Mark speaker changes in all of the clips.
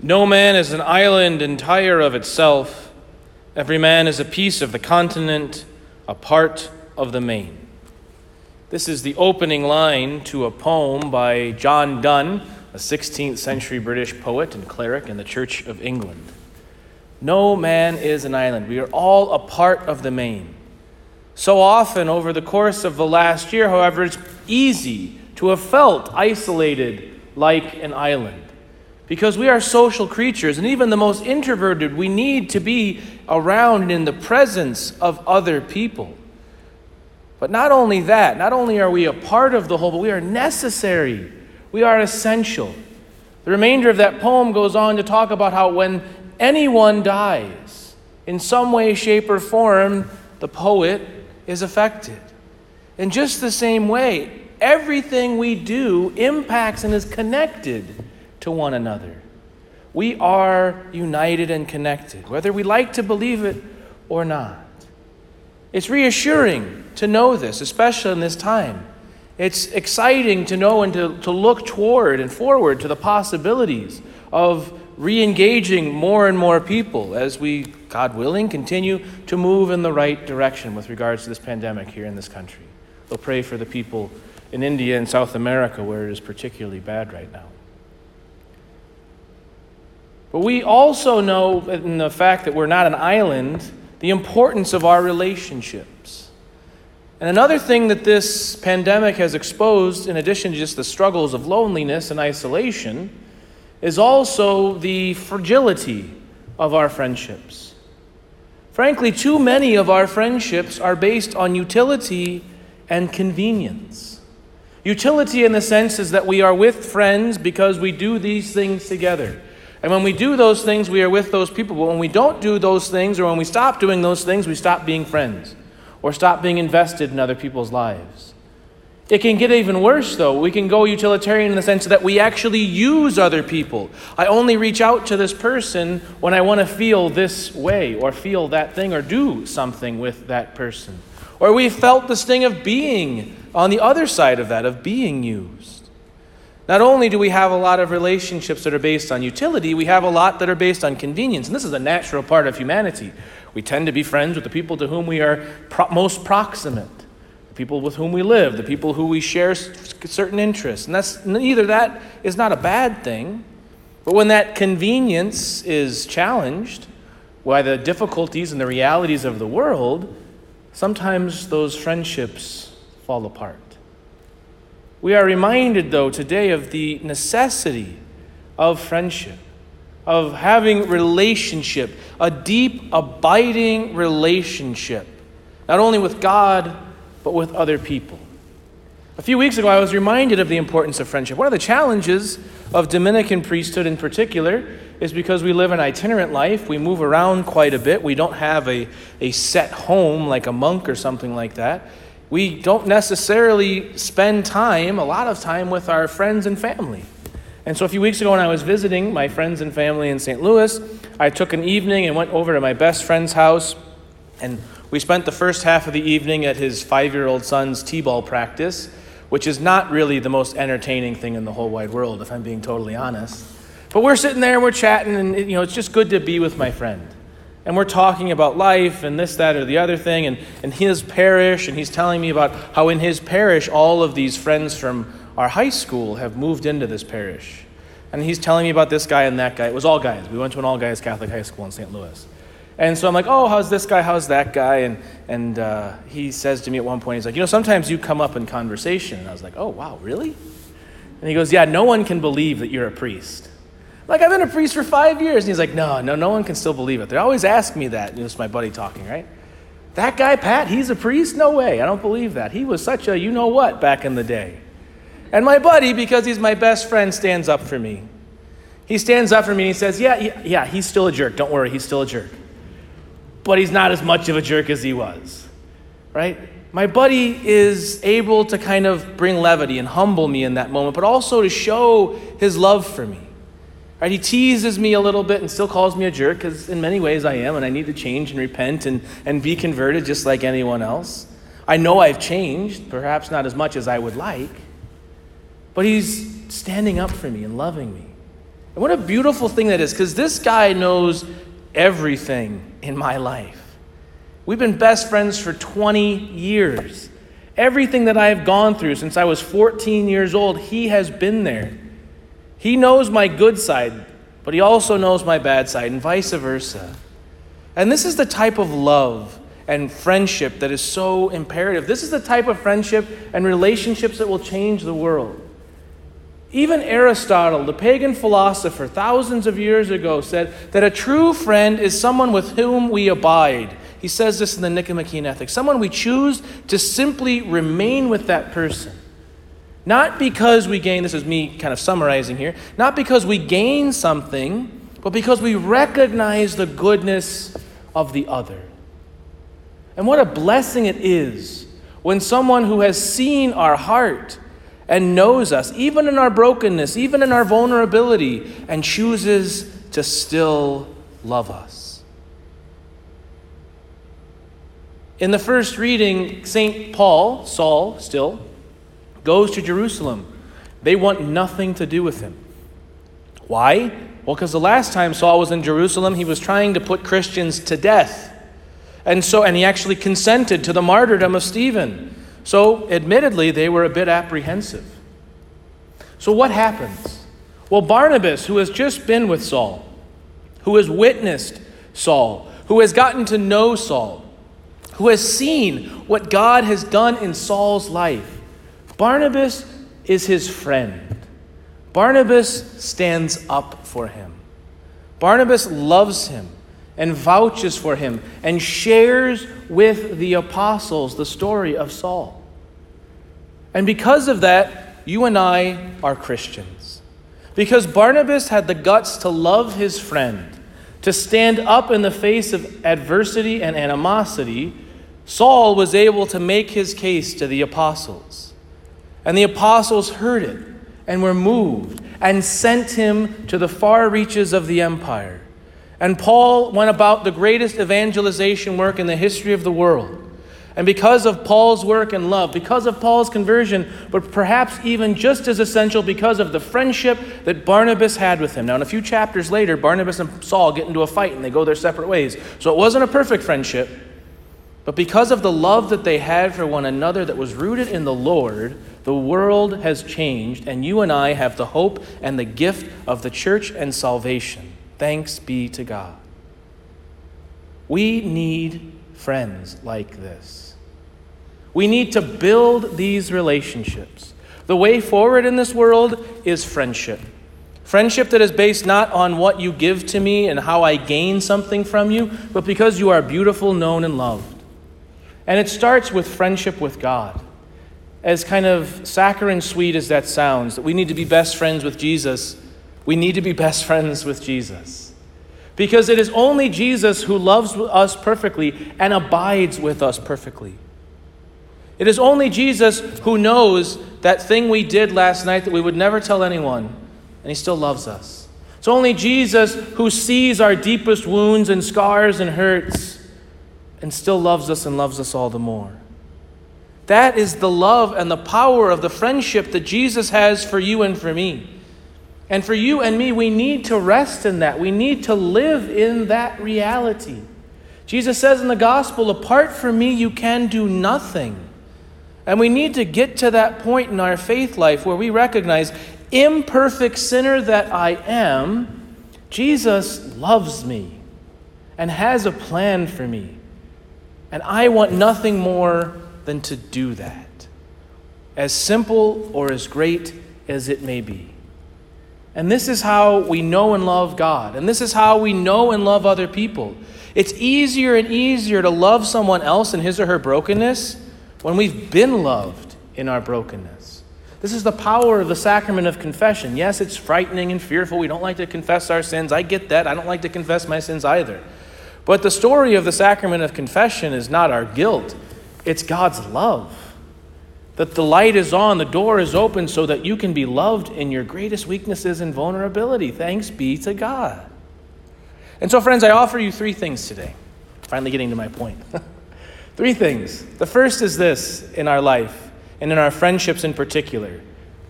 Speaker 1: No man is an island entire of itself. Every man is a piece of the continent, a part of the main. This is the opening line to a poem by John Donne, a 16th century British poet and cleric in the Church of England. No man is an island. We are all a part of the main. So often over the course of the last year, however, it's easy to have felt isolated like an island. Because we are social creatures, and even the most introverted, we need to be around in the presence of other people. But not only that, not only are we a part of the whole, but we are necessary. We are essential. The remainder of that poem goes on to talk about how when anyone dies, in some way, shape, or form, the poet is affected. In just the same way, everything we do impacts and is connected to one another. We are united and connected, whether we like to believe it or not. It's reassuring to know this, especially in this time. It's exciting to know and to, to look toward and forward to the possibilities of re engaging more and more people as we, God willing, continue to move in the right direction with regards to this pandemic here in this country. We'll pray for the people in India and South America where it is particularly bad right now. But we also know, in the fact that we're not an island, the importance of our relationships. And another thing that this pandemic has exposed, in addition to just the struggles of loneliness and isolation, is also the fragility of our friendships. Frankly, too many of our friendships are based on utility and convenience. Utility, in the sense, is that we are with friends because we do these things together. And when we do those things, we are with those people. But when we don't do those things, or when we stop doing those things, we stop being friends or stop being invested in other people's lives. It can get even worse, though. We can go utilitarian in the sense that we actually use other people. I only reach out to this person when I want to feel this way, or feel that thing, or do something with that person. Or we felt the sting of being on the other side of that, of being used. Not only do we have a lot of relationships that are based on utility, we have a lot that are based on convenience. And this is a natural part of humanity. We tend to be friends with the people to whom we are pro- most proximate, the people with whom we live, the people who we share certain interests. And that's neither that is not a bad thing. But when that convenience is challenged by the difficulties and the realities of the world, sometimes those friendships fall apart. We are reminded, though, today of the necessity of friendship, of having relationship, a deep, abiding relationship, not only with God, but with other people. A few weeks ago, I was reminded of the importance of friendship. One of the challenges of Dominican priesthood in particular is because we live an itinerant life, we move around quite a bit, we don't have a, a set home like a monk or something like that we don't necessarily spend time, a lot of time, with our friends and family. And so a few weeks ago, when I was visiting my friends and family in St. Louis, I took an evening and went over to my best friend's house. And we spent the first half of the evening at his five year old son's t ball practice, which is not really the most entertaining thing in the whole wide world, if I'm being totally honest. But we're sitting there and we're chatting, and you know, it's just good to be with my friend and we're talking about life and this, that, or the other thing, and, and his parish, and he's telling me about how in his parish all of these friends from our high school have moved into this parish. And he's telling me about this guy and that guy. It was all guys. We went to an all guys Catholic high school in St. Louis. And so I'm like, oh, how's this guy? How's that guy? And, and uh, he says to me at one point, he's like, you know, sometimes you come up in conversation. And I was like, oh, wow, really? And he goes, yeah, no one can believe that you're a priest. Like, I've been a priest for five years. And he's like, no, no, no one can still believe it. They always ask me that. And it's my buddy talking, right? That guy, Pat, he's a priest? No way. I don't believe that. He was such a you know what back in the day. And my buddy, because he's my best friend, stands up for me. He stands up for me and he says, yeah, yeah, yeah, he's still a jerk. Don't worry, he's still a jerk. But he's not as much of a jerk as he was, right? My buddy is able to kind of bring levity and humble me in that moment, but also to show his love for me. Right? He teases me a little bit and still calls me a jerk because in many ways I am, and I need to change and repent and, and be converted just like anyone else. I know I've changed, perhaps not as much as I would like, but he's standing up for me and loving me. And what a beautiful thing that is, because this guy knows everything in my life. We've been best friends for 20 years. Everything that I have gone through since I was 14 years old, he has been there. He knows my good side, but he also knows my bad side, and vice versa. And this is the type of love and friendship that is so imperative. This is the type of friendship and relationships that will change the world. Even Aristotle, the pagan philosopher, thousands of years ago, said that a true friend is someone with whom we abide. He says this in the Nicomachean Ethics someone we choose to simply remain with that person. Not because we gain, this is me kind of summarizing here, not because we gain something, but because we recognize the goodness of the other. And what a blessing it is when someone who has seen our heart and knows us, even in our brokenness, even in our vulnerability, and chooses to still love us. In the first reading, St. Paul, Saul still, goes to Jerusalem. They want nothing to do with him. Why? Well, because the last time Saul was in Jerusalem, he was trying to put Christians to death. And so, and he actually consented to the martyrdom of Stephen. So, admittedly, they were a bit apprehensive. So, what happens? Well, Barnabas, who has just been with Saul, who has witnessed Saul, who has gotten to know Saul, who has seen what God has done in Saul's life, Barnabas is his friend. Barnabas stands up for him. Barnabas loves him and vouches for him and shares with the apostles the story of Saul. And because of that, you and I are Christians. Because Barnabas had the guts to love his friend, to stand up in the face of adversity and animosity, Saul was able to make his case to the apostles. And the apostles heard it and were moved and sent him to the far reaches of the empire. And Paul went about the greatest evangelization work in the history of the world. And because of Paul's work and love, because of Paul's conversion, but perhaps even just as essential because of the friendship that Barnabas had with him. Now, in a few chapters later, Barnabas and Saul get into a fight and they go their separate ways. So it wasn't a perfect friendship, but because of the love that they had for one another that was rooted in the Lord, the world has changed, and you and I have the hope and the gift of the church and salvation. Thanks be to God. We need friends like this. We need to build these relationships. The way forward in this world is friendship. Friendship that is based not on what you give to me and how I gain something from you, but because you are beautiful, known, and loved. And it starts with friendship with God. As kind of saccharine sweet as that sounds, that we need to be best friends with Jesus we need to be best friends with Jesus. Because it is only Jesus who loves us perfectly and abides with us perfectly. It is only Jesus who knows that thing we did last night that we would never tell anyone, and he still loves us. It's only Jesus who sees our deepest wounds and scars and hurts and still loves us and loves us all the more. That is the love and the power of the friendship that Jesus has for you and for me. And for you and me, we need to rest in that. We need to live in that reality. Jesus says in the gospel, apart from me, you can do nothing. And we need to get to that point in our faith life where we recognize, imperfect sinner that I am, Jesus loves me and has a plan for me. And I want nothing more than to do that, as simple or as great as it may be. And this is how we know and love God. And this is how we know and love other people. It's easier and easier to love someone else in his or her brokenness when we've been loved in our brokenness. This is the power of the sacrament of confession. Yes, it's frightening and fearful. We don't like to confess our sins. I get that. I don't like to confess my sins either. But the story of the sacrament of confession is not our guilt, it's God's love that the light is on, the door is open so that you can be loved in your greatest weaknesses and vulnerability. Thanks be to God. And so, friends, I offer you three things today. Finally, getting to my point. three things. The first is this in our life, and in our friendships in particular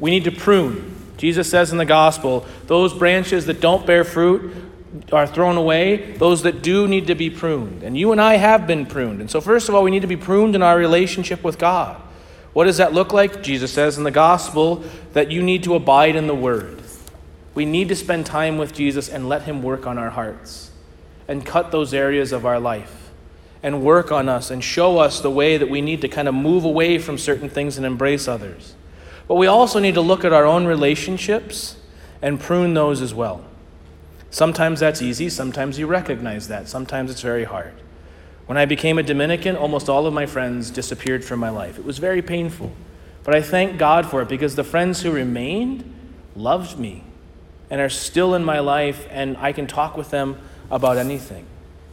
Speaker 1: we need to prune. Jesus says in the gospel, those branches that don't bear fruit are thrown away. Those that do need to be pruned. And you and I have been pruned. And so, first of all, we need to be pruned in our relationship with God. What does that look like? Jesus says in the gospel that you need to abide in the word. We need to spend time with Jesus and let him work on our hearts and cut those areas of our life and work on us and show us the way that we need to kind of move away from certain things and embrace others. But we also need to look at our own relationships and prune those as well. Sometimes that's easy, sometimes you recognize that, sometimes it's very hard. When I became a Dominican, almost all of my friends disappeared from my life. It was very painful. But I thank God for it because the friends who remained loved me and are still in my life, and I can talk with them about anything.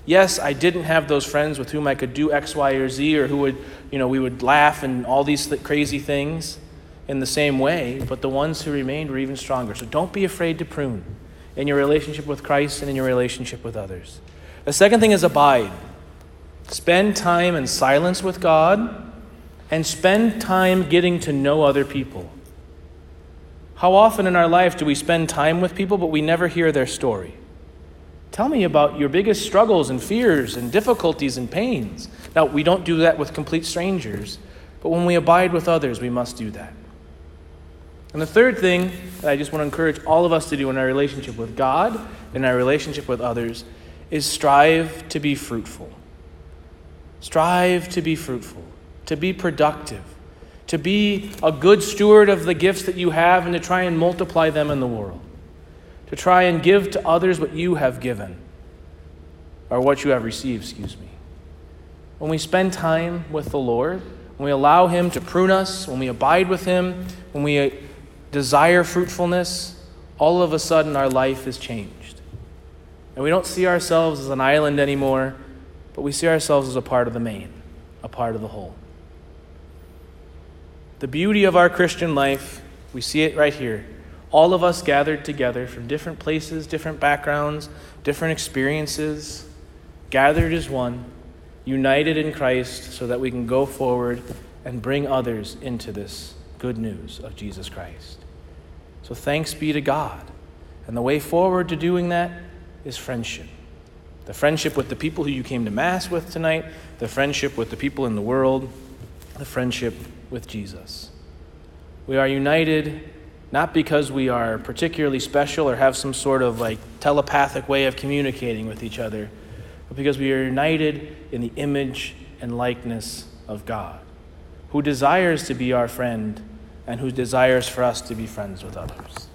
Speaker 1: Yes, I didn't have those friends with whom I could do X, Y, or Z, or who would, you know, we would laugh and all these th- crazy things in the same way, but the ones who remained were even stronger. So don't be afraid to prune in your relationship with Christ and in your relationship with others. The second thing is abide. Spend time in silence with God and spend time getting to know other people. How often in our life do we spend time with people but we never hear their story? Tell me about your biggest struggles and fears and difficulties and pains. Now, we don't do that with complete strangers, but when we abide with others, we must do that. And the third thing that I just want to encourage all of us to do in our relationship with God and our relationship with others is strive to be fruitful. Strive to be fruitful, to be productive, to be a good steward of the gifts that you have and to try and multiply them in the world, to try and give to others what you have given, or what you have received, excuse me. When we spend time with the Lord, when we allow Him to prune us, when we abide with Him, when we desire fruitfulness, all of a sudden our life is changed. And we don't see ourselves as an island anymore, but we see ourselves as a part of the main, a part of the whole. The beauty of our Christian life, we see it right here. All of us gathered together from different places, different backgrounds, different experiences, gathered as one, united in Christ, so that we can go forward and bring others into this good news of Jesus Christ. So thanks be to God. And the way forward to doing that is friendship. The friendship with the people who you came to Mass with tonight, the friendship with the people in the world, the friendship with Jesus. We are united not because we are particularly special or have some sort of like telepathic way of communicating with each other, but because we are united in the image and likeness of God, who desires to be our friend and who desires for us to be friends with others.